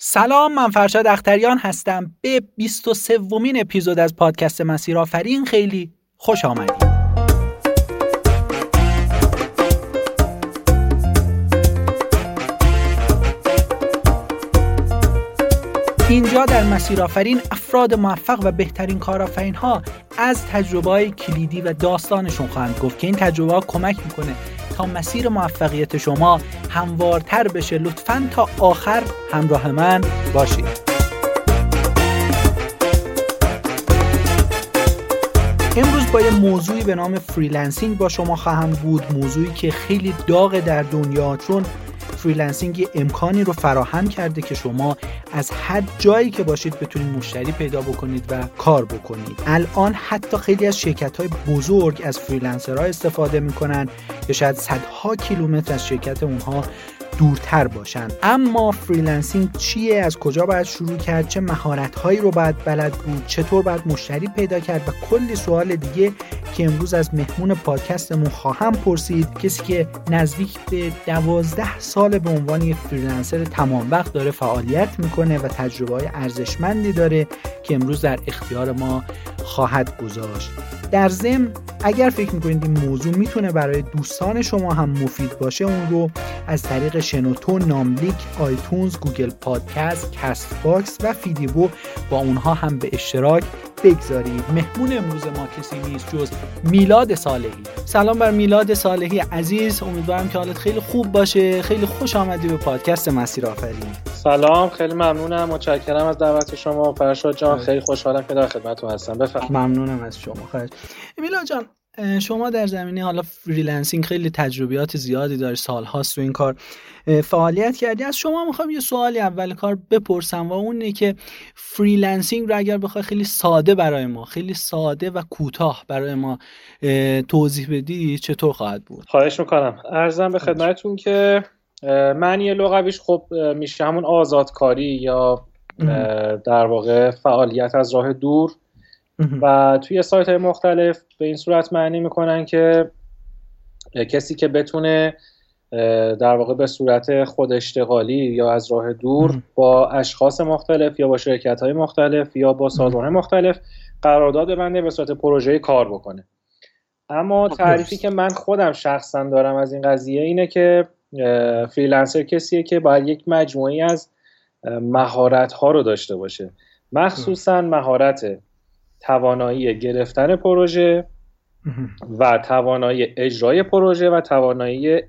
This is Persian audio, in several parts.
سلام من فرشاد اختریان هستم. به 23 ومین اپیزود از پادکست مسیر آفرین خیلی خوش آمدید. اینجا در مسیر آفرین افراد موفق و بهترین کارآفرین ها از تجربه های کلیدی و داستانشون خواهند گفت که این تجربه ها کمک می‌کنه تا مسیر موفقیت شما هموارتر بشه. لطفا تا آخر همراه من باشید. امروز با یه موضوعی به نام freelancing با شما خواهم بود. موضوعی که خیلی داغ در دنیا چون freelancing امکانی رو فراهم کرده که شما از هر جایی که باشید بتونید مشتری پیدا بکنید و کار بکنید. الان حتی خیلی از شرکت های بزرگ از freelancer ها استفاده می‌کنن یا شاید صدها کیلومتر از شرکت اونها دورتر باشن. اما freelancing چیه؟ از کجا باید شروع کرد؟ چه مهارت هایی رو باید بلد بود؟ چطور باید مشتری پیدا کرد؟ و کلی سوال دیگه که امروز از مهمون پادکستمون خواهم پرسید. کسی که نزدیک به دوازده سال به عنوان یک freelancer تمام وقت داره فعالیت می‌کنه و تجربه های ارزشمندی داره که امروز در اختیار ما خواهد گذاشت. در ضمن اگر فکر می‌کنید این موضوع می‌تونه برای دوستان شما هم مفید باشه اون رو از طریق شنوتو، ناملیک، iTunes، Google Podcast، Castbox و فیدیبو با اونها هم به اشتراک بگذارید مهمون امروز ما کسی نیست جز میلاد صالحی. سلام بر میلاد صالحی عزیز. امیدوارم که حالت خیلی خوب باشه. خیلی خوش آمدی به پادکست مسیر آفرین. سلام خیلی ممنونم. متشکرم از دعوت شما. فرشاد جان خیلی خوشحالم که در خدمتتون هستم. بفرمایید. ممنونم از شما. خیلی. میلاد جان شما در زمینه حالا فریلنسینگ خیلی تجربیات زیادی داری. سال هاست تو این کار. فعالیت کردی. از شما می‌خوام یه سوالی اول کار بپرسم و اونه که فریلنسینگ رو اگر بخوای خیلی ساده برای ما خیلی ساده و کوتاه برای ما توضیح بدی چطور خواهد بود؟ خواهش می‌کنم. عرضم به خدمتتون که معنی لغویش خب میشه همون آزادکاری یا در واقع فعالیت از راه دور. و توی سایت های مختلف به این صورت معنی می‌کنن که کسی که بتونه در واقع به صورت خود اشتغالی یا از راه دور با اشخاص مختلف یا با شرکت های مختلف یا با سازمان مختلف قرارداد ببنده به صورت پروژه کار بکنه. اما تعریفی که من خودم شخصا دارم از این قضیه اینه که فریلنسر کسیه که باید یک مجموعه‌ای از مهارت ها رو داشته باشه. مخصوصا مهارت توانایی گرفتن پروژه و توانایی اجرای پروژه و توانایی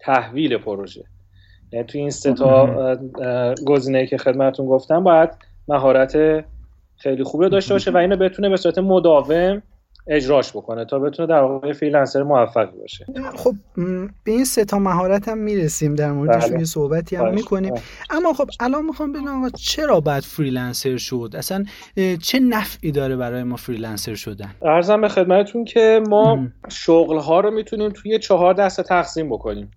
تحویل پروژه. یعنی توی این سه تا گزینه‌ای که خدمتتون گفتم باید مهارت خیلی خوبی داشته باشه و اینو بتونه به صورت مداوم اجراش بکنه تا بتونه در واقع فریلنسر موفقی باشه. خب به این سه تا مهارت هم می‌رسیم در موردش. بله. صحبتی هم می‌کنیم. اما خب الان می‌خوام ببینم چرا باید فریلنسر شد؟ اصلا چه نفعی داره برای ما فریلنسر شدن؟ عرضم به خدمتتون که ما شغل ها رو می‌تونیم توی چهار دسته تقسیم بکنیم.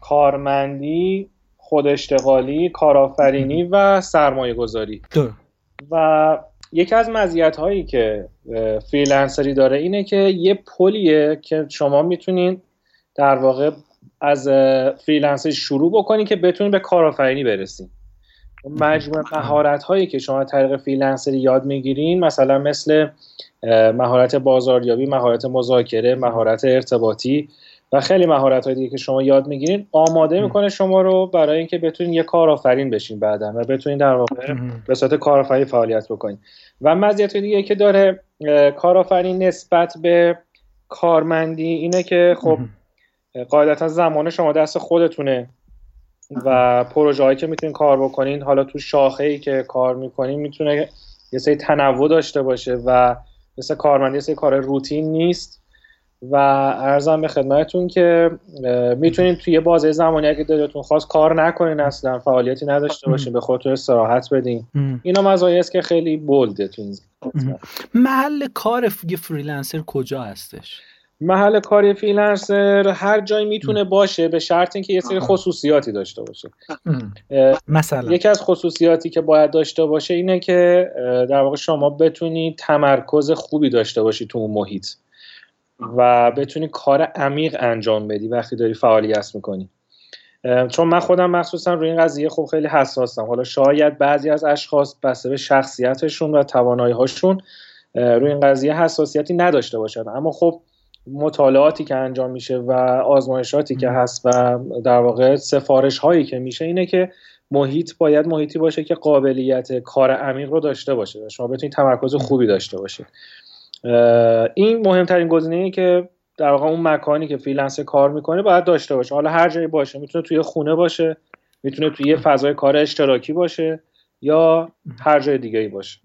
کارمندی خود اشتغالی کارآفرینی و سرمایه گذاری و یکی از مزیت هایی که فریلنسری داره اینه که یه پلیه که شما می‌تونین در واقع از فریلنسری شروع بکنین که بتونین به کارآفرینی برسین. مجموعه مهارت هایی که شما طریق فریلنسری یاد می‌گیرین مثلا مثل مهارت بازاریابی مهارت مذاکره مهارت ارتباطی و خیلی مهارت های دیگه که شما یاد می‌گیرین آماده می‌کنه شما رو برای اینکه بتونین یه کارآفرین بشین بعدا و بتونین در واقع به صورت کارآفرین فعالیت بکنین. و مزیت دیگه که داره کارآفرین نسبت به کارمندی اینه که خب قاعدتا زمان شما دست خودتونه و پروژه هایی که می‌تونین کار بکنین. حالا تو شاخه ای که کار می‌کنین می‌تونه یه سری تنوع داشته باشه و مثل کارمندی یه سری کار روتین نیست. و ارزم به خدمتتون که می‌تونید توی بازه زمانی اگه دلتون خواست کار نکنین اصلا فعالیتی نداشته باشین به خودتون استراحت بدین. اینا مزایایی است که خیلی bold ه تو این محل کار یه فریلنسر کجا هستش؟ محل کاری فریلنسر هر جایی می‌تونه باشه به شرط اینکه یه سری خصوصیاتی داشته باشه. مثلا. یکی از خصوصیاتی که باید داشته باشه اینه که در واقع شما بتونید تمرکز خوبی داشته باشید تو اون محیط. و بتونی کار عمیق انجام بدی وقتی داری فعالیت می‌کنی. چون من خودم مخصوصا روی این قضیه خب خیلی حساسم. حالا شاید بعضی از اشخاص بسته به شخصیتشون و توانایی هاشون روی این قضیه حساسیتی نداشته باشن. اما خب مطالعاتی که انجام میشه و آزمایشاتی که هست و در واقع سفارش هایی که میشه اینه که محیط باید محیطی باشه که قابلیت کار عمیق رو داشته باشه شما بتونید تمرکز خوبی داشته باشید این مهمترین گزینه که در واقع اون مکانی که فریلنسر کار می‌کنه باید داشته باشه. حالا هر جایی باشه. می‌تونه توی خونه باشه. می‌تونه توی فضای کار اشتراکی باشه یا هر جای دیگه ای باشه.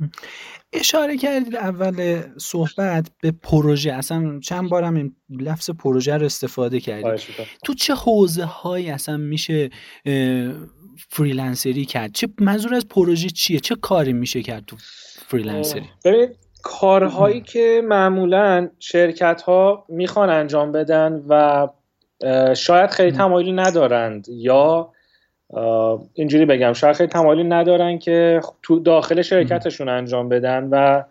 اشاره کردید اول صحبت به پروژه. اصلا چند بارم این لفظ پروژه رو استفاده کردید. تو چه حوزه هایی اصلا میشه فریلنسری کرد؟ چه منظور از پروژه چیه؟ چه کاری میشه کرد تو فریلنسری؟ ببینید کارهایی که معمولا شرکت ها می‌خوان انجام بدن و شاید خیلی تمایلی ندارند یا اینجوری بگم شاید خیلی تمایلی ندارن که تو داخل شرکتشون انجام بدن و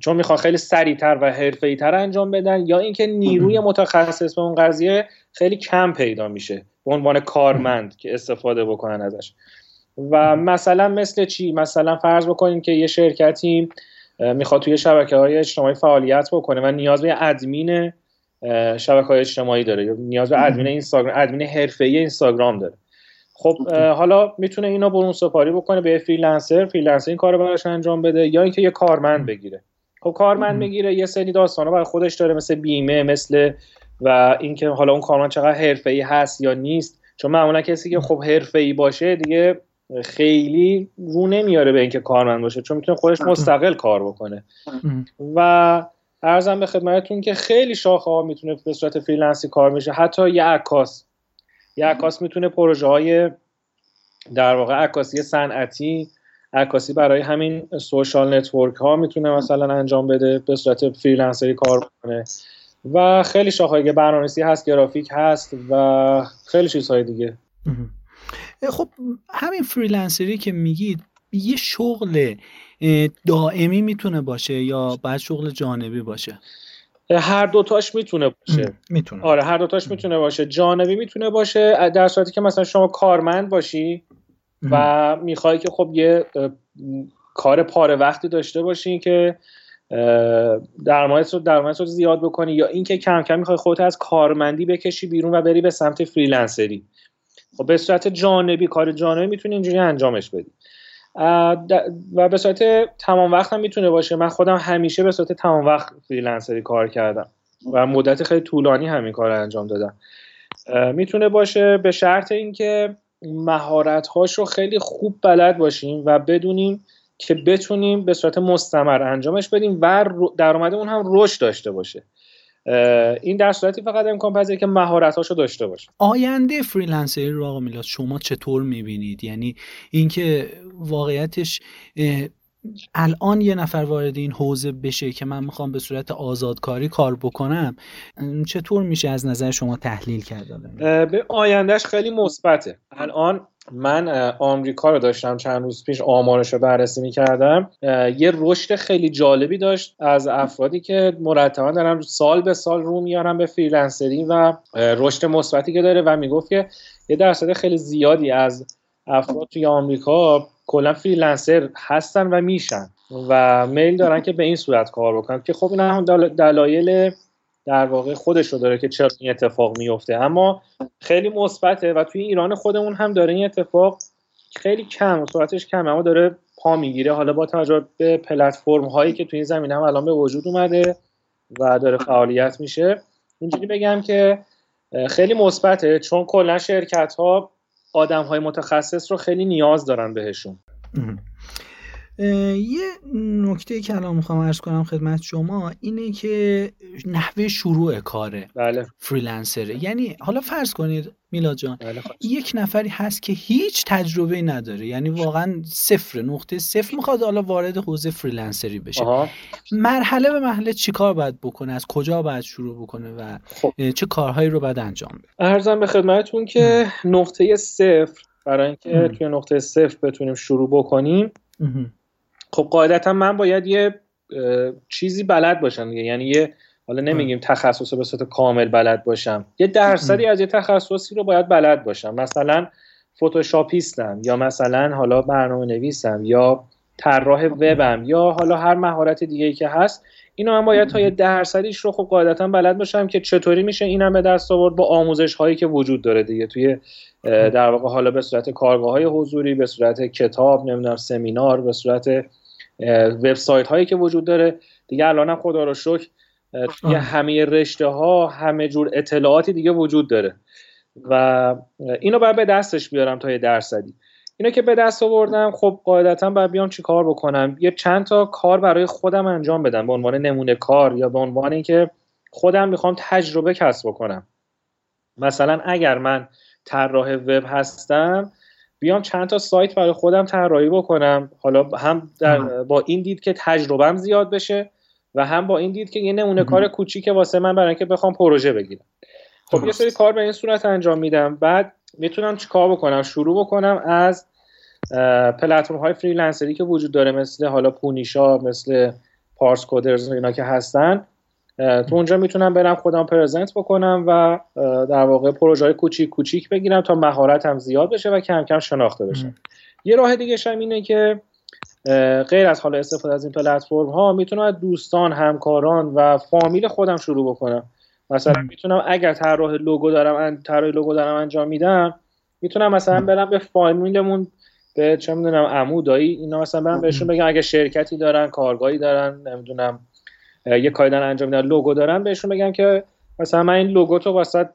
چون می‌خوان خیلی سریعتر و حرفه‌ای‌تر انجام بدن یا اینکه نیروی متخصص به اون قضیه خیلی کم پیدا میشه به عنوان کارمند که استفاده بکنن ازش. و مثلا مثل چی؟ مثلا فرض بکنیم که یه شرکتی می‌خواد توی شبکه های اجتماعی فعالیت بکنه و نیاز به ادمین شبکه های اجتماعی داره. یا نیاز به ادمین اینستاگرام ادمین حرفه‌ای اینستاگرام داره. خب حالا می‌تونه اینو برون سپاری بکنه به فریلنسر فریلنسر این کارو براش انجام بده یا اینکه یه کارمند بگیره. خب کارمند بگیره یه سری داستانا برای خودش داره مثل بیمه مثل و اینکه حالا اون کارمند چقدر حرفه‌ای هست یا نیست. چون معمولا کسی که خب حرفه‌ای باشه دیگه خیلی رو نمیاره به اینکه کارمند باشه چون می‌تونه خودش مستقل کار بکنه. و عرضم به خدمتتون که خیلی شاخه ها می‌تونه به صورت فریلنسی کار میشه حتی یه عکاس. یه عکاس می‌تونه پروژه های در واقع عکاسی صنعتی عکاسی برای همین social network ها می‌تونه مثلا انجام بده به صورت فریلنسری کار کنه و خیلی شاخه‌های برنامه‌نویسی هست گرافیک هست و خیلی چیزهای دیگه. خب همین فریلنسری که میگید یه شغل دائمی می‌تونه باشه یا باید شغل جانبی باشه؟ هر دوتاش می‌تونه باشه. می‌تونه. آره هر دوتاش می‌تونه باشه. جانبی می‌تونه باشه در صورتی که مثلا شما کارمند باشی و می‌خوای که خب یه کار پاره وقتی داشته باشی که درآمدت رو درآمدت رو زیاد بکنی یا اینکه کم کم می‌خوای خودت از کارمندی بکشی بیرون و بری به سمت فریلنسری. خب به صورت جانبی کار جانبی می‌تونی اینجوری انجامش بدی. و به صورت تمام وقت هم می‌تونه باشه. من خودم همیشه به صورت تمام وقت فریلنسری کار کردم و مدت خیلی طولانی همین کار انجام دادم. می‌تونه باشه به شرط اینکه مهارت رو خیلی خوب بلد باشیم و بدونیم که بتونیم به صورت مستمر انجامش بدیم و درآمد اون هم رشد داشته باشه. این در صورتی فقط امکان پذیره که مهارتاشو داشته باشه. آینده فریلنسری رو آقا میلاد شما چطور می‌بینید؟ یعنی اینکه واقعیتش الان یه نفر وارد این حوزه بشه که من می‌خوام به صورت آزادکاری کار بکنم چطور میشه از نظر شما تحلیل کرد به آیندهش خیلی مثبته. الان من آمریکا رو داشتم چند روز پیش آمارش رو بررسی می‌کردم. یه رشد خیلی جالبی داشت از افرادی که مرتبا دارن سال به سال رو میارن به فریلنسری و رشد مثبتی که داره و می‌گفت که یه درصد خیلی زیادی از افراد توی آمریکا کلا فریلنسر هستن و میشن و میل دارن که به این صورت کار بکنن که خب این هم دلایل در واقع خودش رو داره که چرا این اتفاق میفته اما خیلی مثبته و توی ایران خودمون هم داره این اتفاق خیلی کم صورتش کم اما داره پا می‌گیره. حالا با توجه به پلتفرم هایی که توی این زمینه هم الان به وجود اومده و داره فعالیت میشه. اینجوری بگم که خیلی مثبته چون کلا شرکت ها آدم های متخصص رو خیلی نیاز دارن بهشون. یه نکته که الان می‌خوام ارز کنم خدمت شما اینه که نحوه شروع کاره بله. فریلنسره یعنی حالا فرض کنید میلا جان بله یک نفری هست که هیچ تجربه نداره. یعنی واقعا صفر نقطه صفر. می‌خواد حالا وارد حوزه فریلنسری بشه. مرحله به مرحله چیکار باید بکنه؟ از کجا باید شروع بکنه و خب. چه کارهایی رو باید انجام بده؟ ارزم به خدمتتون که نقطه صفر برای اینکه توی نقطه صفر بتونیم شروع بکنیم خب قاعدتا من باید یه چیزی بلد باشم دیگه. یعنی یه حالا نمیگیم تخصص به صورت کامل بلد باشم. یه درصدی از یه تخصصی رو باید بلد باشم. مثلا فتوشاپیستم یا مثلا حالا برنامه نویسم یا طراح وبم یا حالا هر مهارت دیگه ای که هست. اینو من باید تا یه درصدیش رو خب قاعدتا بلد باشم که چطوری میشه اینم به دست آورد با آموزش هایی که وجود داره دیگه. توی در واقع حالا به صورت کارگاه های حضوری به صورت کتاب نمی‌دونم سمینار به صورت وبسایت هایی که وجود داره. دیگه الانم خدا رو شکر توی همه رشته ها همه جور اطلاعاتی دیگه وجود داره. و اینو باید به دستش بیارم تا یه درصدی. اینو که به دست آوردم خب قاعدتا باید بیام چی کار بکنم؟ یه چند تا کار برای خودم انجام بدم. به عنوان نمونه کار یا به عنوان اینکه خودم می‌خوام تجربه کسب بکنم. مثلا اگر من طراح وب هستم بیام چند تا سایت برای خودم طراحی بکنم. حالا هم در با این دید که تجربم زیاد بشه و هم با این دید که یه نمونه کار کوچیک واسه من برای اینکه بخوام پروژه بگیرم. خب یه سری کار به این صورت انجام میدم. بعد می‌تونم چیکار بکنم؟ شروع بکنم از پلتفرم های فریلنسری که وجود داره مثل حالا پونیشا مثل پارس کودرز اینا که هستن. تو اونجا می‌تونم برم خودم پرزنت بکنم و در واقع پروژه های کوچیک کوچیک بگیرم تا مهارتم زیاد بشه و کم کم شناخته بشه. یه راه دیگه هم اینه که غیر از حالا استفاده از این پلتفرم ها می‌تونم دوستان همکاران و فامیل خودم شروع بکنم. مثلا می‌تونم اگر طراح لوگو دارم طراح لوگو دارم انجام میدم می‌تونم مثلا برم به فامیلمون به چه می‌دونم عمو دایی اینا مثلا برم بهشون بگم اگه شرکتی دارن کارگاهی دارن نمی‌دونم یه کاری دارن انجام میدن. لوگو دارن بهشون بگم که مثلا من این لوگو تو واسط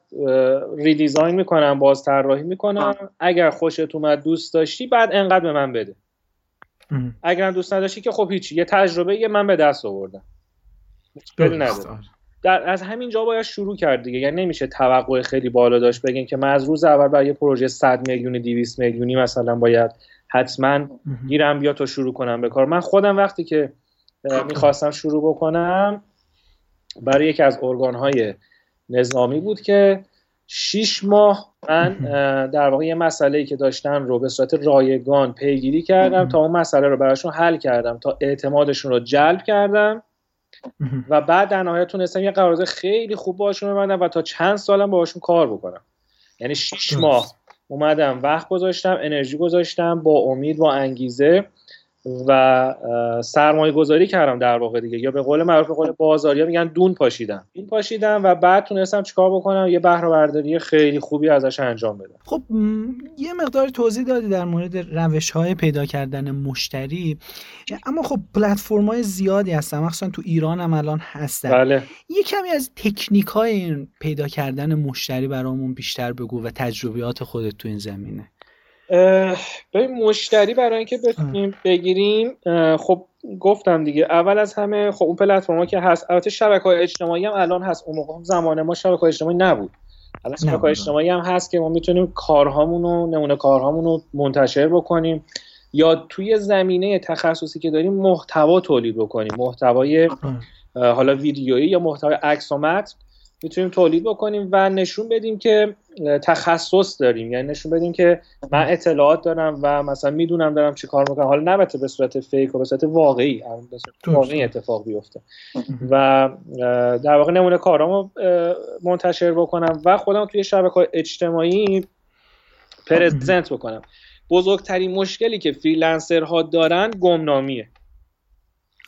ریدیزاین می‌کنم باز طراحی می‌کنم. اگر خوشت اومد دوست داشتی بعد انقدر به من بده. اگر دوست نداشتی که خب هیچی. یه تجربه یه من به دست آوردم. در از همین جا باید شروع کرد دیگه. یعنی نمیشه توقع خیلی بالا داشت بگین که من از روز اول برای یه پروژه 100 میلیون 200 میلیونی مثلا باید حتما گیرم بیا تا شروع کنم به کار. من خودم وقتی که می‌خواستم شروع بکنم برای یکی از ارگانهای نظامی بود که شیش ماه من در واقع یه مسئله ای که داشتن رو به صورت رایگان پیگیری کردم تا اون مسئله رو براشون حل کردم تا اعتمادشون رو جلب کردم. و بعد در نهایت تونستم یه قرارداد خیلی خوب باشون ببندم و تا چند سالم باهاشون کار بکنم. یعنی شیش ماه اومدم وقت گذاشتم انرژی گذاشتم با امید با انگیزه. و سرمایه گذاری کردم در واقع دیگه. یا به قول معروف به قول بازاری میگن دون پاشیدم این پاشیدم و بعد تونستم چیکار بکنم؟ یه بهره برداری خیلی خوبی ازش انجام بدم. خب یه مقدار توضیح دادی در مورد روش های پیدا کردن مشتری. اما خب پلتفرم های زیادی هستن. مخصوصا تو ایران هم الان هستن. بله. یه کمی از تکنیک های پیدا کردن مشتری برامون بیشتر بگو و تجربیات خودت تو این زمینه. به مشتری برای اینکه بتونیم بگیریم خب گفتم دیگه اول از همه خب اون پلتفرما که هست البته شبکه های اجتماعی هم الان هست. اون موقع زمان ما شبکه های اجتماعی نبود. الان شبکه های اجتماعی هم هست که ما می‌تونیم کارهامون رو نمونه کارهامون رو منتشر بکنیم یا توی زمینه تخصصی که داریم محتوا تولید بکنیم. محتوای حالا ویدیویی یا محتوای عکس و متن. می‌تونیم تولید بکنیم و نشون بدیم که تخصص داریم. یعنی نشون بدیم که من اطلاعات دارم و مثلا می‌دونم دارم چی کار می‌کنم. حالا نبته به صورت فیک و به صورت واقعی به صورت واقعی اتفاق بیفته. و در واقع نمونه کارامو منتشر بکنم و خودم توی شبکه اجتماعی پرزنت بکنم. بزرگترین مشکلی که فریلنسرها دارن گمنامیه.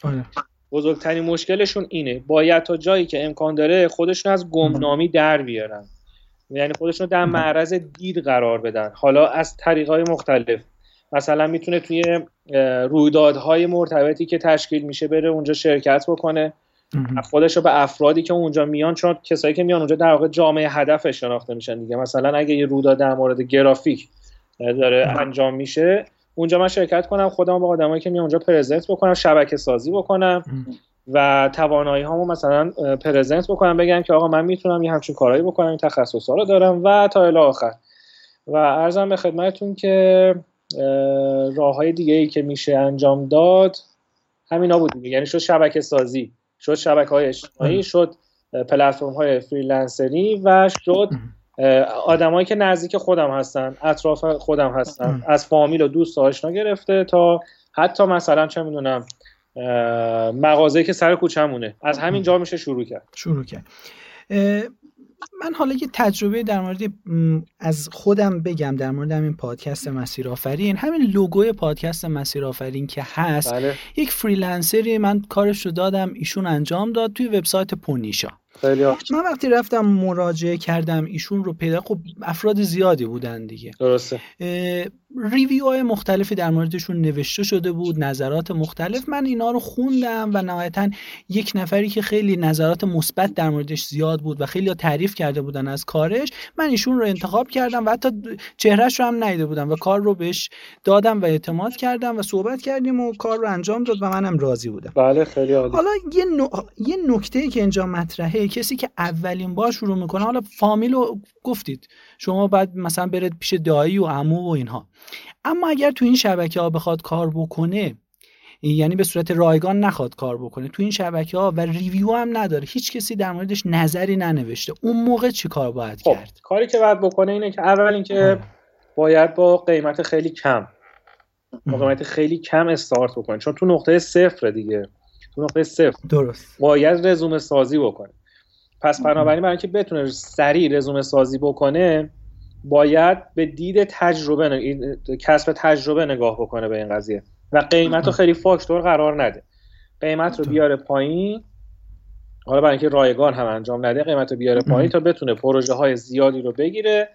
آره. بزرگترین مشکلشون اینه. باید تا جایی که امکان داره خودشون از گمنامی در بیارن. یعنی خودشون در معرض دید قرار بدن. حالا از طریقهای مختلف. مثلا می‌تونه توی رویدادهای مرتبطی که تشکیل میشه بره اونجا شرکت بکنه. خودش رو به افرادی که اونجا میان چون کسایی که میان اونجا در واقع جامعه هدف شناخته میشن دیگه. مثلا اگه یه رویداد در مورد گرافیک داره انجام میشه اونجا من شرکت کنم خودم با آدمایی که میان اونجا پرزنت بکنم شبکه سازی بکنم و توانایی هامو مثلا پرزنت بکنم بگم که آقا من می‌تونم یه همچین کارهایی بکنم این تخصص ها رو دارم و تا الی آخر. و ارزم به خدمتتون که راه های دیگه ای که میشه انجام داد همینا بود یعنی شد شبکه سازی شد شبکه های اجتماعی شد پلتفرم های فریلنسری و شد آدمایی که نزدیک خودم هستن اطراف خودم هستن. از فامیل و دوست آشنا گرفته تا حتی مثلا چه می‌دونم مغازه که سر کوچمونه از همین جا میشه شروع کرد. شروع کرد. من حالا یه تجربه در مورد از خودم بگم در مورد همین پادکست مسیر آفرین همین لوگوی پادکست مسیر آفرین که هست بله. یک فریلنسری من کارش رو دادم ایشون انجام داد توی وبسایت پونیشا. خیلی من وقتی رفتم مراجعه کردم ایشون رو پیدا خب افراد زیادی بودن دیگه. درسته. ریویو های مختلفی در موردشون نوشته شده بود نظرات مختلف. من اینا رو خوندم و نهایتا یک نفری که خیلی نظرات مثبت در موردش زیاد بود و خیلی تعریف کرده بودن از کارش من ایشون رو انتخاب کردم و حتی چهرهش رو هم ندیده بودم و کار رو بهش دادم و اعتماد کردم و صحبت کردیم و کار رو انجام داد و منم راضی بودم. بله خیلی عالی. حالا یه, نو... یه نکته که اینجا مطرحه کسی که اولین بار شروع می‌کنه حالا فامیل رو گفتید. شما بعد مثلا برید پیش دایی و عمو و اینها. اما اگر تو این شبکه ها بخواد کار بکنه یعنی به صورت رایگان نخواد کار بکنه تو این شبکه ها و ریویو هم نداره هیچ کسی در موردش نظری ننوشته. اون موقع چی کار باید خب. کرد؟ کاری که باید بکنه اینه که اول اینکه باید با قیمت خیلی کم با قیمت خیلی کم استارت بکنه. چون تو نقطه صفر دیگه. تو نقطه صفر. درست. باید رزومه سازی بکنه. پس بنابراین برای اینکه بتونه سریع رزومه سازی بکنه باید به دید تجربه کسب تجربه نگاه بکنه به این قضیه. و قیمت رو خیلی فاکتور قرار نده. قیمت رو بیاره پایین. حالا برای اینکه رایگان هم انجام نده قیمت رو بیاره پایین تا بتونه پروژه های زیادی رو بگیره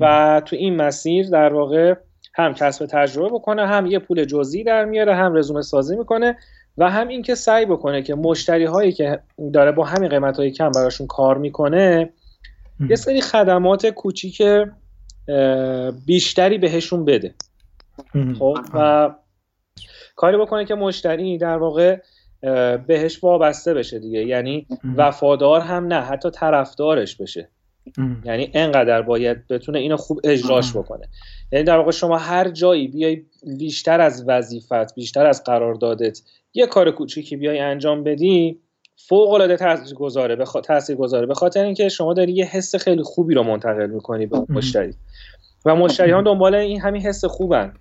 و تو این مسیر در واقع هم کسب تجربه بکنه هم یه پول جزئی در میاره هم رزومه سازی می‌کنه و هم اینکه سعی بکنه که مشتری هایی که داره با همین قیمت های کم براشون کار می‌کنه یه سری خدمات کوچیک بیشتری بهشون بده. خب و کاری بکنه که مشتری در واقع بهش وابسته بشه دیگه. یعنی وفادار هم نه حتی طرفدارش بشه. یعنی انقدر باید بتونه اینو خوب اجراش بکنه. یعنی در واقع شما هر جایی بیای بیشتر از وظیفت بیشتر از قراردادت یه کار کوچیکی بیای انجام بدی فوق العاده تاثیرگذاره به تاثیرگذاره. به خاطر اینکه شما داری یه حس خیلی خوبی رو منتقل می‌کنی به مشتری. و مشتریان دنبال این همین حس خوبن.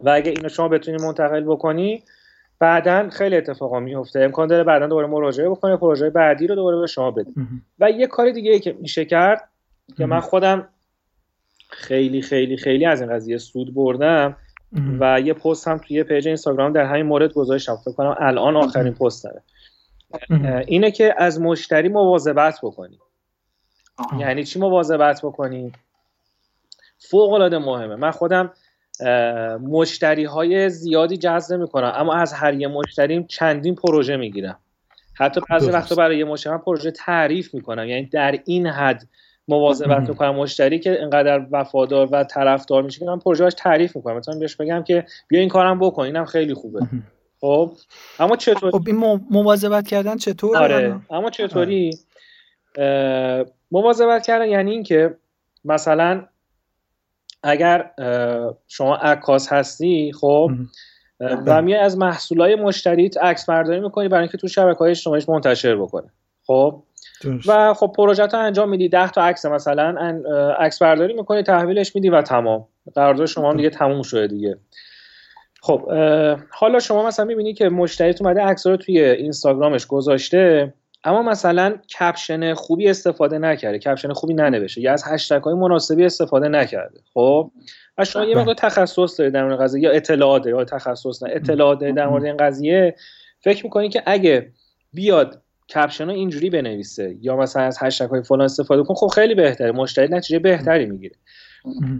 و اگه اینو شما بتونی منتقل بکنی بعدا خیلی اتفاقا میفته امکان داره بعدا دوباره مراجعه بکنه پروژه بعدی رو دوباره به شما بده. و یه کار دیگه ای که میشه کرد که من خودم خیلی خیلی خیلی از این قضیه سود بردم و یه پست هم توی یه پیج اینستاگرام در همین مورد گذاشتم. فکر کنم الان آخرین پستمه. اینه که از مشتری مواظبت بکنی. یعنی چی مواظبت بکنی؟ فوق العاده مهمه. من خودم مشتری های زیادی جذب می‌کنم اما از هر یه مشتریم چندین پروژه می‌گیرم. حتی بعضی وقتا برای یه مشتری پروژه تعریف می‌کنم. یعنی در این حد مواظبت می‌کنم مشتری که اینقدر وفادار و طرفدار میشه که من پروژهش تعریف می‌کنم. مثلا بهش بگم که بیا این کارم بکن اینم خیلی خوبه. خب؟ اما چطور خب این مواظبت کردن چطور؟ آره. اما چطوری؟ مواظبت کردن یعنی اینکه مثلا اگر شما عکاس هستی خب؟ و میای از محصولای مشتریت عکس برداری می‌کنی برای اینکه تو شبکه های اجتماعیش منتشر بکنه خب؟ و خب پروژه ها انجام میدی. 10 تا عکس مثلا عکس برداری می‌کنی تحویلش میدی و تمام. قرارداد شما دیگه تموم شده دیگه. خب حالا شما مثلا می‌بینی که مشتریت اومده عکس رو توی اینستاگرامش گذاشته اما مثلا کپشن خوبی استفاده نکرده. کپشن خوبی ننوشته. یا از هشتگ های مناسبی استفاده نکرده. خب؟ و شما یه مقدار تخصص دارید در مورد قضیه. یا اطلاعات یا تخصص نه. اطلاعات در مورد این قضیه. فکر می‌کنید که اگه بیاد کپشن اینجوری بنویسه. یا مثلا از هشتگ های فلان استفاده کن. خب خیلی بهتره. مشتری نتیجه بهتری می‌گیره.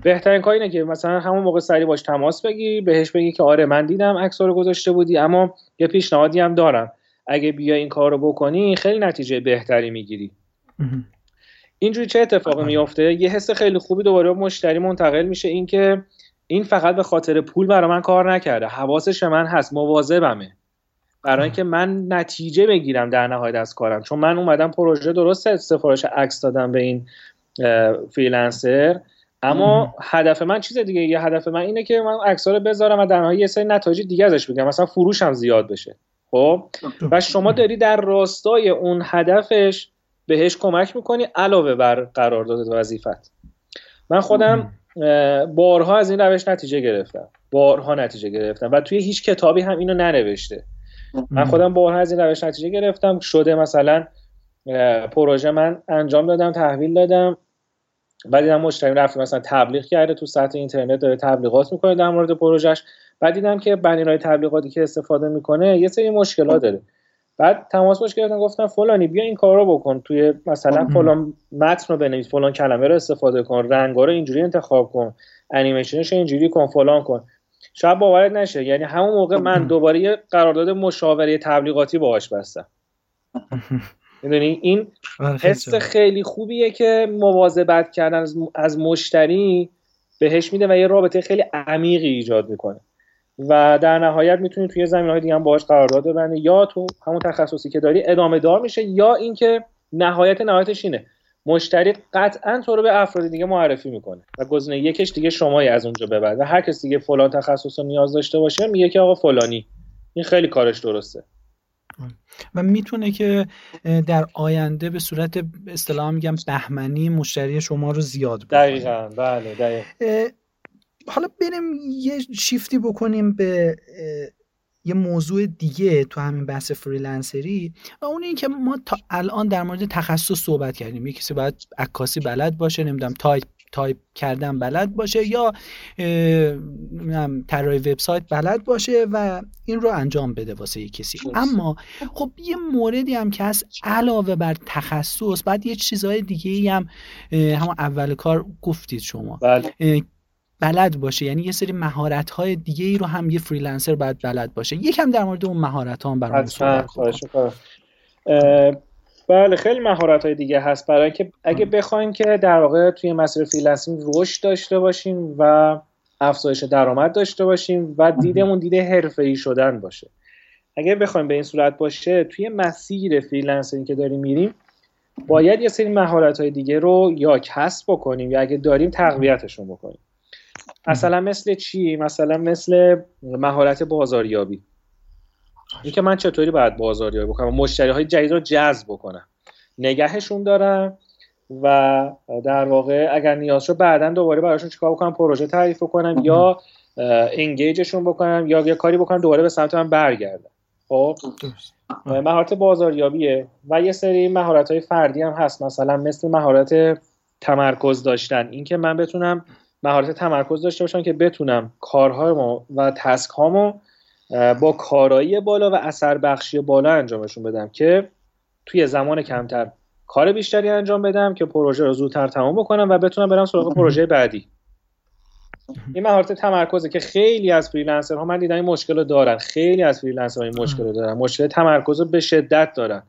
بهترین کار اینه که مثلا همون موقع سری باش تماس بگی بهش بگی که آره من دیدم عکس رو گذاشته بودی اما یه پیشنهادی هم دارم. اگه بیا این کار رو بکنی خیلی نتیجه بهتری می‌گیری. اینجوری چه اتفاقی میافته؟ یه حس خیلی خوبی دوباره مشتری منتقل میشه. اینکه این فقط به خاطر پول برای من کار نکرده. حواسش من هست. مواظبمه. برای اینکه من نتیجه بگیرم در نهایت از کارم. چون من اومدم پروژه درست سفارش عکس دادم به این فریلنسر. اما هدف من چیز دیگه یه هدف من اینه که من عکس رو بذارم و در نهایت یه سری نتایج دیگه ازش بگم مثلا فروشم زیاد بشه. خب؟ و شما داری در راستای اون هدفش بهش کمک می‌کنی علاوه بر قرارداد وظیفت. من خودم بارها از این روش نتیجه گرفتم. بارها نتیجه گرفتم. و توی هیچ کتابی هم اینو ننوشته. من خودم بارها از این روش نتیجه گرفتم. شده مثلا پروژه من انجام دادم تحویل دادم. بعد دیدم مشتری رفت مثلا تبلیغ کرده تو سطح اینترنت داره تبلیغات می‌کنه در مورد پروژهش بعد دیدم که بنیرهای تبلیغاتی که استفاده می‌کنه یه سری مشکلات داره. بعد تماس باش گرفتم گفتم فلانی بیا این کار رو بکن. توی مثلا فلان متن رو بنویس فلان کلمه رو استفاده کن رنگا رو اینجوری انتخاب کن انیمیشنش اینجوری کن فلان کن. شاید باورت نشه. یعنی همون موقع من دوباره یه قرارداد مشاوره تبلیغاتی باهاش بستم. می‌دونی؟ این حس خیلی خوبیه که مواظبت کردن از مشتری بهش میده و یه رابطه خیلی عمیقی ایجاد می‌کنه. و در نهایت می‌تونی توی زمین های دیگه هم باهاش قرارداد ببندی. یا تو همون تخصصی که داری ادامه دار میشه یا اینکه نهایت نهایتش اینه. مشتری قطعا تو رو به افراد دیگه معرفی می‌کنه. و گزینه یکش دیگه شمایی از اونجا ببر و هر کسی دیگه فلان تخصص رو نیاز داشته باشه میگه که آقا فلانی. این خیلی کارش درسته. و می‌تونه که در آینده به صورت اصطلاح میگم بهمنی مشتری شما رو زیاد بکنه. دقیقا. بله دقیقا. حالا بریم یه شیفتی بکنیم به یه موضوع دیگه تو همین بحث فریلنسری و اون این که ما تا الان در مورد تخصص صحبت کردیم. یه کسی باید عکاسی بلد باشه نمی‌دونم تایپ تایپ کردن بلد باشه یا طراحی وبسایت بلد باشه و این رو انجام بده واسه یه کسی. اما خب یه موردی هم که هست علاوه بر تخصص باید یه چیزهای دیگه ای هم همون اول کار گفتید شما. بله. بلد باشه. یعنی یه سری مهارت های دیگه ای رو هم یه فریلنسر باید بلد باشه. یکم در مورد اون مهارت ها هم صحبت بله خیلی مهارت های دیگه هست برای که اگه بخوایم که در واقع توی مسیر فریلنسینگ رشد داشته باشیم و افزایش درآمد داشته باشیم و دیدمون دید حرفه ای شدن باشه. اگه بخوایم به این صورت باشه توی مسیر freelancing که داریم میریم باید یه سری مهارت های دیگه رو یا کسب بکنیم یا اگه داریم تقویتشون بکنیم. مثلا مثل چی؟ مثلا مثل مهارت بازاریابی. اینکه من چطوری باید بازاریابی بکنم؟ مشتری های جدید رو جذب بکنم. نگهشون دارم و در واقع اگر نیاز شد بعدا دوباره براشون چیکار بکنم؟ پروژه تعریف کنم یا انگیجشون بکنم یا یه کاری بکنم دوباره به سمت من برگردم. خب؟ مهارت بازاریابیه و یه سری مهارت های فردی هم هست. مثلا مثل مهارت تمرکز داشتن. اینکه من بتونم مهارت تمرکز داشته باشم که بتونم کارهامو و تسک هامو با کارایی بالا و اثر بخشی بالا انجامشون بدم که توی زمان کمتر کار بیشتری انجام بدم که پروژه رو زودتر تمام بکنم و بتونم برم سراغ پروژه بعدی. این مهارت تمرکزه که خیلی از freelancer ها من دیدم این مشکل رو دارن. خیلی از freelancer ها این مشکل رو دارن. مشکل تمرکز رو به شدت دارن.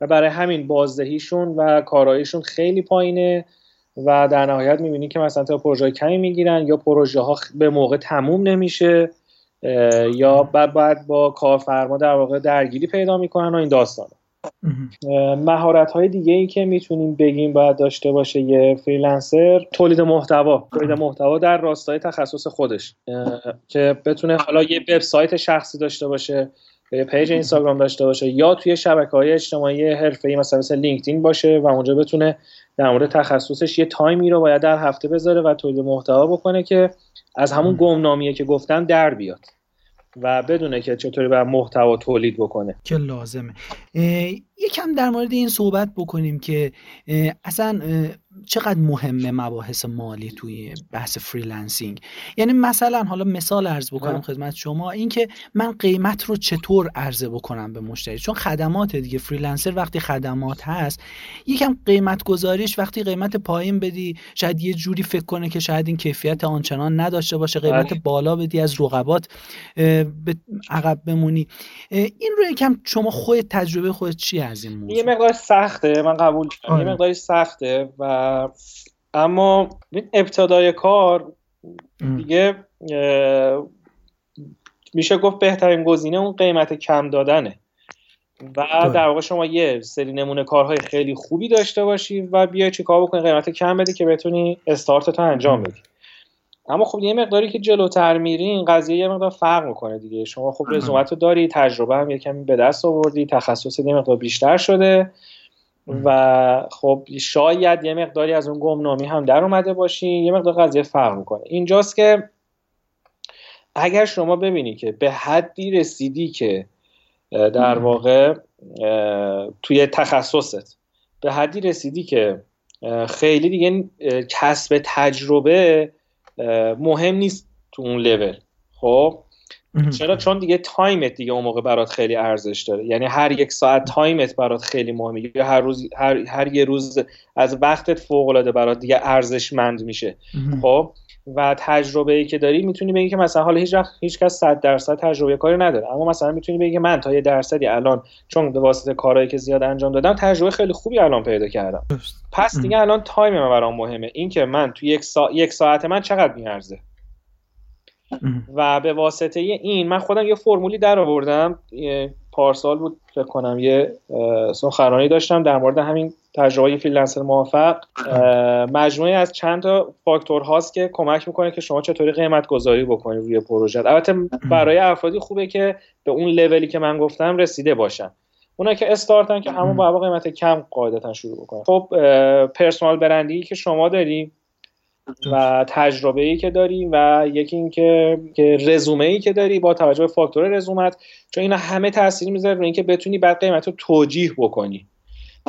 و برای همین بازدهیشون و کاراییشون خیلی پایینه. و در نهایت می‌بینی که مثلا تعداد پروژه کمی می‌گیرن یا پروژه ها به موقع تموم نمیشه یا بعد باید با کارفرما در واقع درگیری پیدا می‌کنن و این داستان مهارت های دیگه ای که می‌تونیم بگیم باید داشته باشه یه freelancer تولید محتوا. تولید محتوا در راستای تخصص خودش که بتونه حالا یه وبسایت شخصی داشته باشه یه page اینستاگرام داشته باشه یا توی شبکه های اجتماعی حرفه‌ای مثلا مثل LinkedIn باشه و اونجا بتونه در مورد تخصصش یه time ی رو باید در هفته بذاره و تولید محتوا بکنه که از همون گمنامیه که گفتم در بیاد و بدونه که چطوری باید محتوا تولید بکنه. که لازمه. یکم در مورد این صحبت بکنیم که اصلا چقدر مهمه مباحث مالی توی بحث freelancing یعنی مثلا حالا مثال عرض بکنم خدمت شما اینکه من قیمت رو چطور عرضه بکنم به مشتری؟ چون خدمات دیگه فریلنسر وقتی خدمات هست یکم قیمت گذاریش وقتی قیمت پایین بدی شاید یه جوری فکر کنه که شاید این کیفیت آنچنان نداشته باشه قیمت بله. بالا بدی از رقبات به عقب بمونی. این رو یکم شما خود تجربه خود چی از این موضوع؟ یه مقدار سخته من قبول یه آره. مقداری سخته و اما ابتدای کار دیگه میشه گفت بهترین گزینه اون قیمت کم دادنه. و در واقع شما یه سری نمونه کارهای خیلی خوبی داشته باشی و بیای چی کار بکنی قیمت کم بدی که بتونی استارت تو انجام بدی. اما خب یه مقداری که جلوتر میری این قضیه یه مقدار فرق می‌کنه دیگه. شما خب رزومت رو داری تجربه هم یه کمی به دست آوردی تخصص یه مقدار بیشتر شده. و خب شاید یه مقداری از اون گمنامی هم در اومده باشی یه مقدار قضیه فرق می‌کنه. اینجاست که اگر شما ببینی که به حدی رسیدی که در واقع توی تخصصت به حدی رسیدی که خیلی دیگه کسب تجربه مهم نیست تو اون لول خب؟ چرا؟ چون دیگه تایمت دیگه اون موقع برات خیلی ارزش داره. یعنی هر یک ساعت تایمت برات خیلی مهمه. یا هر روز هر, هر یه روز از وقتت فوق العاده برات دیگه ارزشمند میشه. خب؟ و تجربه ای که داری می‌تونی بگی که مثلا حالا هیچ وقت هیچ کس 100 درصد تجربه کاری نداره. اما مثلا می‌تونی بگی که من تا یه درصدی الان چون به واسطه کارهایی که زیاد انجام دادم تجربه خیلی خوبی الان پیدا کردم. پس دیگه الان تایم من برام مهمه. این که من تو یک, سا... یک ساعت من چقدر میارزه؟ و به واسطه این من خودم یه فرمولی در آوردم. پارسال بود فکر کنم یه سخنرانی داشتم در مورد همین تجربه freelancer موفق. مجموعه از چند تا فاکتور هاست که کمک می‌کنه که شما چطوری قیمت گذاری بکنید روی پروژه البته برای افرادی خوبه که به اون لولی که من گفتم رسیده باشن. اونا که استارتن که همون با قیمت کم قاعدتا شروع بکنن. خب personal brand ی که شما داری و تجربه ای که داری و یکی اینکه که رزومه ای که داری با توجه به فاکتور رزومت چون اینا همه تاثیر می‌ذاره روی اینکه بتونی بعد قیمت رو توجیه بکنی.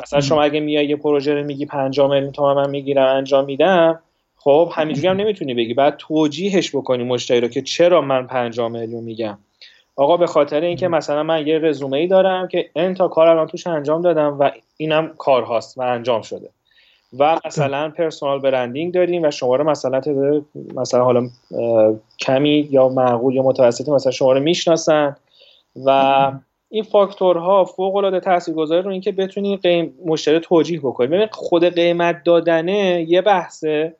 مثلا شما اگه میای یه پروژه رو میگی 5 میلیون تومان من می‌گیرم انجام میدم خب همینجوری هم نمی‌تونی بگی. بعد توجیهش بکنی مشتری رو که چرا من 5 میلیون میگم. آقا به خاطر اینکه مثلا من یه رزومه ای دارم که این تا کار الان توش انجام دادم و اینم کار هاست و انجام شده. و مثلا پرسونال برندینگ داریم و شما رو مثلا مثلا حالا کمی یا معقول یا متوسطی مثلا شما رو می‌شناسن و این فاکتورها فوق العاده تاثیرگذاره رو اینکه بتونی قیم مشتری توجیه بکنی ببین خود قیمت دادنه یه بحثه.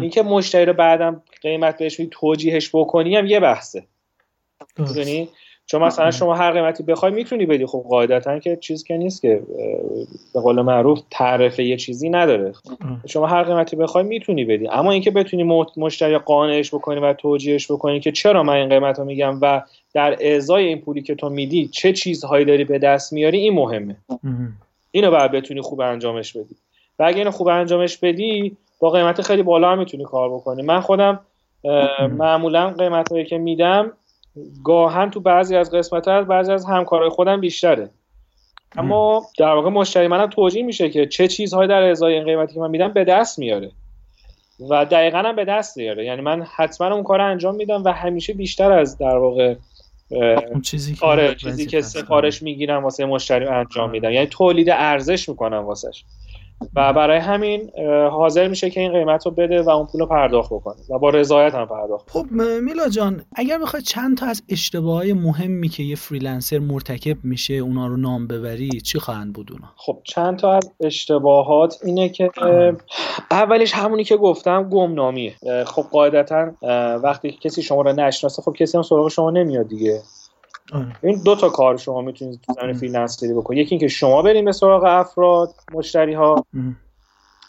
اینکه مشتری رو بعدم قیمت بهش توجیهش بکنی هم یه بحثه. چون مثلا شما هر قیمتی بخوای می‌تونی بدی. خب قاعدتا که چیز که نیست که به قول معروف تعرف یه چیزی نداره. شما هر قیمتی بخوای می‌تونی بدی. اما اینکه بتونی مشتری قانعش بکنی و توجیهش بکنی که چرا من این قیمت رو میگم و در ازای این پولی که تو میدی چه چیزهایی داری به دست میاری این مهمه. اینو باید بتونی خوب انجامش بدی. و اگه اینو خوب انجامش بدی با قیمت خیلی بالا هم می‌تونی کار بکنی. من خودم معمولا قیمت هایی که میدم گاهن تو بعضی از قسمت ها بعضی از همکارای خودم بیشتره. اما در واقع مشتری منم توجیه میشه که چه چیزهایی در ازای این قیمتی که من میدم به دست میاره. و دقیقا هم به دست میاره. یعنی من حتما اون کار انجام میدم و همیشه بیشتر از در واقع چیزی که آره چیزی که سفارش می‌گیرم واسه مشتری انجام میدم. یعنی تولید ارزش می‌کنم واسش. و برای همین حاضر میشه که این قیمت رو بده و اون پول رو پرداخت بکنه و با رضایت هم پرداخت خب میلا جان اگر بخوای چند تا از اشتباه مهمی که یه فریلنسر مرتکب میشه اونا رو نام ببری چی خواهند بود اونا خب چند تا از اشتباهات اینه که اولیش همونی که گفتم گمنامیه خب قاعدتا وقتی کسی شما رو نشناسه خب کسی هم سراغ شما نمیاد دیگه. این دو تا کار شما می‌تونید تو زمین فریلنسری بکنید. یکی اینکه شما بریم به سراغ افراد مشتری ها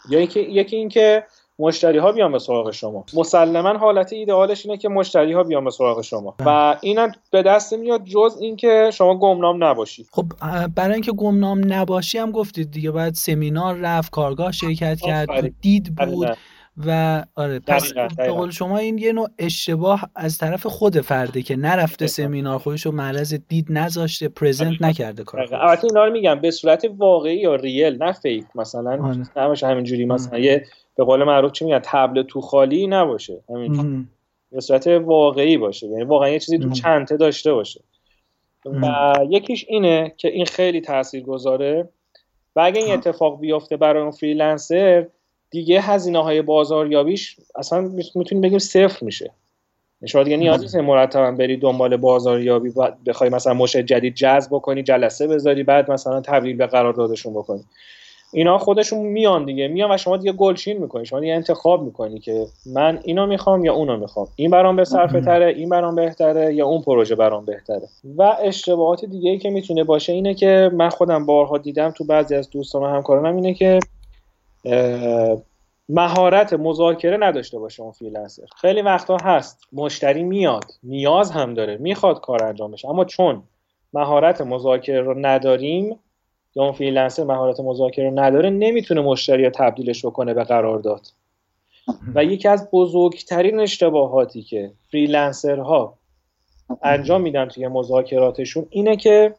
یا اینکه یکی اینکه مشتری ها بیان به سراغ شما. مسلما حالت ایدئالش اینه که مشتری ها بیان به سراغ شما. بله. و اینم به دست میاد جز اینکه شما گمنام نباشید خب برای اینکه گمنام نباشی هم گفتید دیگه باید سمینار رفت کارگاه شرکت کرد دید بود. و آره پس به قول شما این یه نوع اشتباه از طرف خود فرده که نرفته سمینار خودش رو معرض دید نذاشته پرزنت نکرده کار البته اینا رو میگم به صورت واقعی یا ریل نه فیک مثلا آره. نباشه همینجوری مثلا یه به قول معروف چی میگن تبل تو خالی نباشه. همین. به صورت واقعی باشه. یعنی واقعا یه چیزی تو چنته داشته باشه. و یکیش اینه که این خیلی تاثیر گذاره و اگه این اتفاق بیفته برای اون فریلنسر دیگه هزینه های بازاریابیش اصلا می‌تونیم بگیم صفر میشه. شما دیگه نیاز نیست مرتبا بری دنبال بازاریابی بخوای مثلا مشت جدید جذب بکنی جلسه بذاری بعد مثلا تبدیل به قراردادشون بکنی. اینا خودشون میان دیگه. میان و شما دیگه گلچین می‌کنی. شما دیگه انتخاب می‌کنی که من اینو می‌خوام یا اونو می‌خوام. این برام به صرفه تره این برام بهتره یا اون پروژه برام بهتره. و اشتباهات دیگه ای که می‌تونه باشه اینه که من خودم بارها دیدم تو بعضی از دوستان و همکارانم اینه که مهارت مذاکره نداشته باشه اون freelancer. خیلی وقتا هست. مشتری میاد. نیاز هم داره. می‌خواد کار انجام بشه. اما چون مهارت مذاکره رو نداریم یا اون freelancer مهارت مذاکره نداره نمی‌تونه مشتری تبدیلش بکنه به قرارداد. و یکی از بزرگترین اشتباهاتی که freelancer ها انجام میدن توی مذاکراتشون اینه که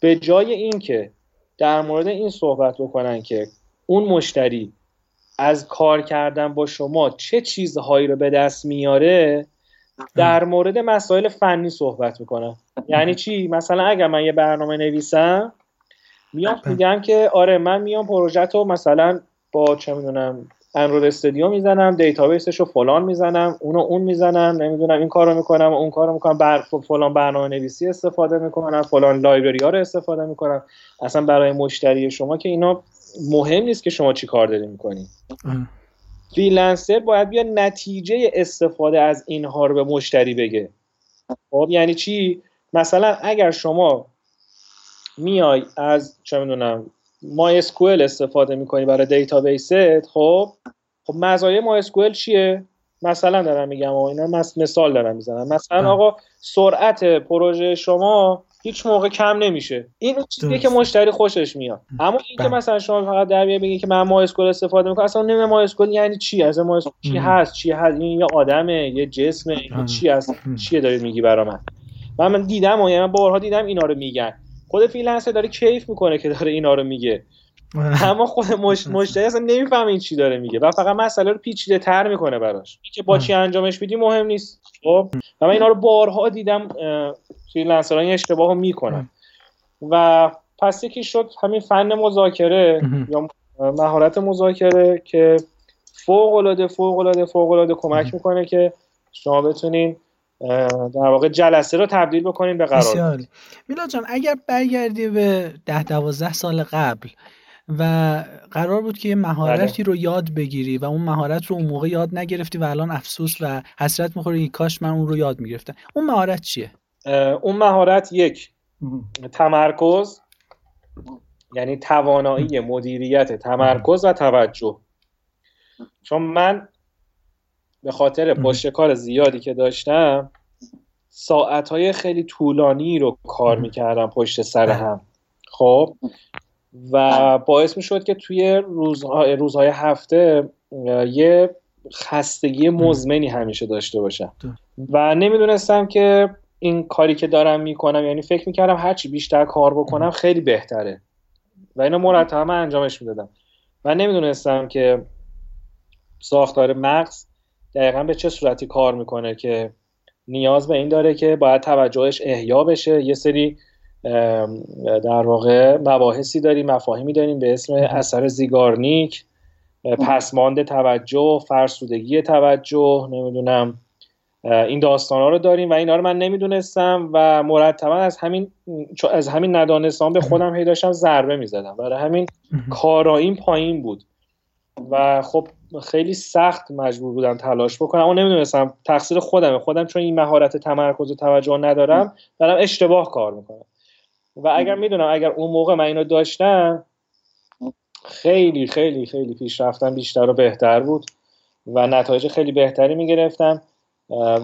به جای اینکه در مورد این صحبت بکنن که اون مشتری از کار کردن با شما چه چیزهایی رو به دست میاره؟ در مورد مسائل فنی صحبت می‌کنن. یعنی چی؟ مثلا اگر من یه برنامه نویسم میام میگم که آره من میام پروژه رو مثلا با چه می‌دونم Android Studio می‌زنم database ش رو فلان می‌زنم اونو اون می‌زنم نمی‌دونم این کارو می‌کنم اون کارو می‌کنم بر فلان برنامه نویسی استفاده می‌کنم فلان library ها رو استفاده می‌کنم. اصلا برای مشتری شما که اینا مهم نیست که شما چی کار داری می‌کنی. freelancer باید بیاد نتیجه استفاده از اینها رو به مشتری بگه. خب یعنی چی؟ مثلا اگر شما میای از چه می‌دونم MySQL استفاده می‌کنی برای database ت خب؟ خب مزایای MySQL چیه؟ مثلا دارم میگم و اینا مثال دارم می‌زنم. مثلا آقا سرعت پروژه شما هیچ موقع کم نمیشه. این چیزیه که مشتری خوشش میاد. اما اینکه بله. مثلا شما فقط در بگی که من MySQL استفاده می‌کنم اصلا نمی‌دونم MySQL یعنی چی از ما چی هست چی هست این یه آدمه یه جسمه این چی هست چیه داری میگی برا من؟ من, من دیدم و یعنی من بارها دیدم اینا رو میگن. خود freelancer داره کیف می‌کنه که داره اینا رو میگه. اما خود مش... مشتری اصلا نمی‌فهمه این چی داره میگه. و فقط مسئله رو پیچیده تر می‌کنه براش. که با چی انجامش میدی مهم نیست. خب؟ و من اینا رو بارها دیدم freelancer ها این اشتباه می‌کنن. و پس یکی شد همین فن مذاکره یا مهارت مذاکره که فوق العاده فوق العاده فوق العاده کمک می‌کنه که شما بتونین در واقع جلسه رو تبدیل بکنین به قرار. میلاد جان اگر برگردی به ده دوازده سال قبل و قرار بود که یه مهارتی بله. رو یاد بگیری و اون مهارت رو اون موقع یاد نگرفتی و الان افسوس و حسرت می‌خوری کاش من اون رو یاد می‌گرفتم. اون مهارت چیه؟ اون مهارت یک تمرکز یعنی توانایی مدیریت تمرکز و توجه. چون من به خاطر پشت کار زیادی که داشتم ساعتهای خیلی طولانی رو کار می‌کردم پشت سر بله. هم. خب؟ و باعث می شد که توی روزهای, روزهای هفته یه خستگی مزمنی همیشه داشته باشم. و نمی‌دونستم که این کاری که دارم می‌کنم یعنی فکر می‌کردم هرچی بیشتر کار بکنم خیلی بهتره. و اینو مرتب انجامش می‌دادم. و نمی‌دونستم که ساختار مغز دقیقا به چه صورتی کار می‌کنه که نیاز به این داره که باید توجهش احیا بشه. یه سری در واقع مباحثی داریم مفاهیمی داریم به اسم اثر زیگارنیک پسماند توجه فرسودگی توجه نمی‌دونم این داستان ها رو داریم و اینا رو من نمی‌دونستم و مرتبا از همین از همین ندانستان به خودم هی داشتم ضربه می‌زدم. برای همین کاراییم پایین بود. و خب خیلی سخت مجبور بودم تلاش بکنم اما نمی‌دونستم تقصیر خودمه. خودم چون این مهارت تمرکز و توجه ندارم دارم اشتباه کار می‌کنم و اگر می‌دونم اگر اون موقع من اینو داشتم خیلی خیلی خیلی پیشرفتم بیشتر و بهتر بود و نتایج خیلی بهتری می‌گرفتم.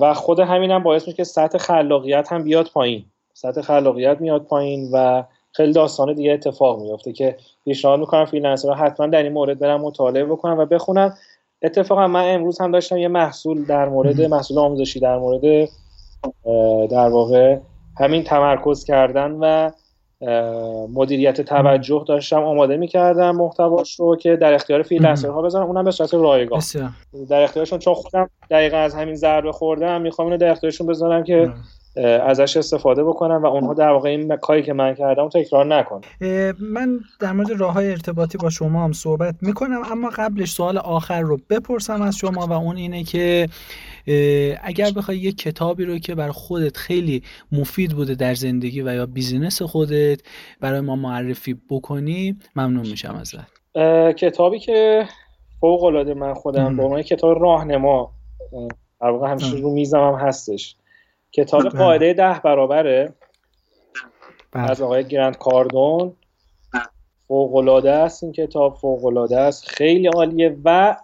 و خود همینم باعث میشه که سطح خلاقیت هم بیاد پایین. سطح خلاقیت میاد پایین و خیلی داستان دیگه اتفاق میفته که پیشنهاد می‌کنم freelancer ها حتما در این مورد برن مطالعه بکنن و بخونن اتفاقا من امروز هم داشتم یه محصول در مورد محصول آموزشی در مورد در واقع همین تمرکز کردن و مدیریت توجه داشتم آماده می‌کردم محتواش رو که در اختیار freelancer ها بذارم اونم به صورت رایگان. در اختیارشون چون خودم دقیقا از همین ضربه خوردم می‌خوام اینو در اختیارشون بذارم که ازش استفاده بکنم و اونها در واقع این کاری که من کردم تکرار نکنم من در مورد راه های ارتباطی با شما هم صحبت می‌کنم اما قبلش سوال آخر رو بپرسم از شما و اون اینه که اگر بخوای یه کتابی رو که بر خودت خیلی مفید بوده در زندگی و یا بیزینس خودت برای ما معرفی بکنی ممنون میشم ازت. کتابی که فوق العاده من خودم به عنوان کتاب راهنما در واقع همیشه رو میزم هم هستش. کتاب بله. قاعده ده برابره بله. از آقای گرند کاردون. فوق است این کتاب فوق است. خیلی عالیه و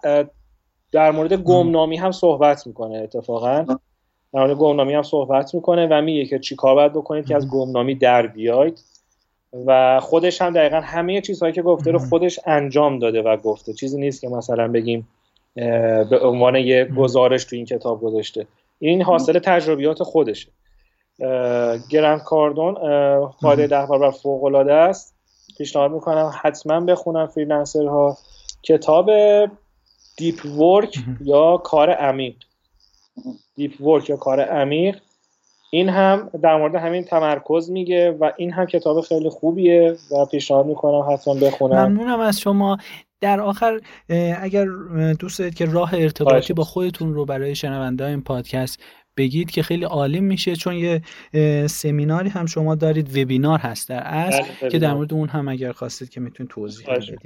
در مورد گمنامی هم صحبت می‌کنه اتفاقا. در مورد گمنامی هم صحبت می‌کنه و میگه که چی کار باید بکنید که از گمنامی در بیاید. و خودش هم دقیقا همه چیزهایی که گفته رو خودش انجام داده و گفته. چیزی نیست که مثلا بگیم به عنوان یه گزارش تو این کتاب گذاشته. این حاصل تجربیات خودشه. Grant Cardone قاعده ده برابر فوق العاده است. پیشنهاد می‌کنم حتما بخونن freelancer ها کتاب Deep Work یا کار عمیق. Deep Work یا کار عمیق. این هم در مورد همین تمرکز میگه و این هم کتاب خیلی خوبیه و پیشنهاد می‌کنم حتما بخونم ممنونم از شما. در آخر اگر دوست دارید که راه ارتباطی با خودتون رو برای شنونده این پادکست بگید که خیلی عالی میشه چون یه سمیناری هم شما دارید وبینار هست در اصل بله، که در مورد اون هم اگر خواستید که می‌تونید توضیح بدید.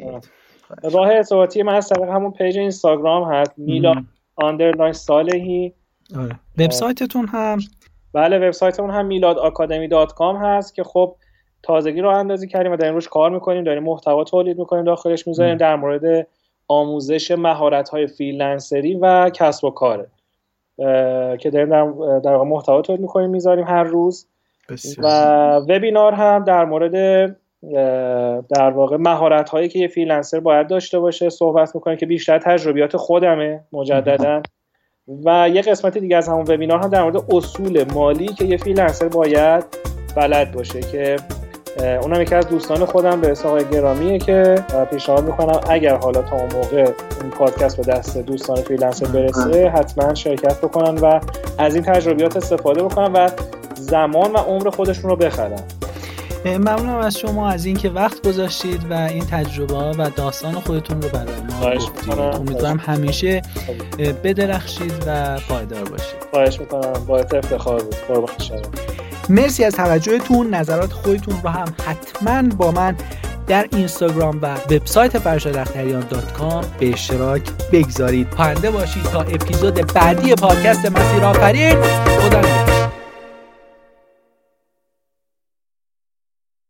راه ارتباطی من از طریق همون پیج اینستاگرام هست. میلا underline صالحی. آره. وبسایتتون هم؟ بله وبسایتمون هم میلاد آکادمی dot com هست که خب تازگی راه اندازی کردیم و در روش کار می‌کنیم داریم محتوا تولید می‌کنیم داخلش می‌ذاریم در مورد آموزش مهارت های فریلنسری و کسب و کاره که داریم در, در محتوا تولید می‌کنیم می‌ذاریم هر روز. و وبینار هم در مورد در واقع مهارت هایی که یه فریلنسر باید داشته باشه صحبت می‌کنه که بیشتر تجربیات خودمه مجددا. و یه قسمت دیگه از همون وبینار هم در مورد اصول مالی که یه فریلنسر باید بلد باشه که اونم یکی از دوستان خودم به آقای گرامیه که پیشنهاد می‌کنم اگر حالا تا اون موقع این پادکست به دست دوستان فریلنسر برسه حتما شرکت بکنن و از این تجربیات استفاده بکنن و زمان و عمر خودشون رو بخرن. ممنونم از شما از اینکه وقت گذاشتید و این تجربه و داستان خودتون رو برای ما گفتید. امیدوارم همیشه بدرخشید و پایدار باشید. خواهش می‌کنم. باعث افتخار بود. قربان مرسی از توجهتون. نظرات خودتون رو هم حتما با من در اینستاگرام و وبسایت فرشادختریان دات کام به اشتراک بگذارید. پاینده باشید تا اپیزود بعدی پادکست مسیر آفرین. خدا نگهدار.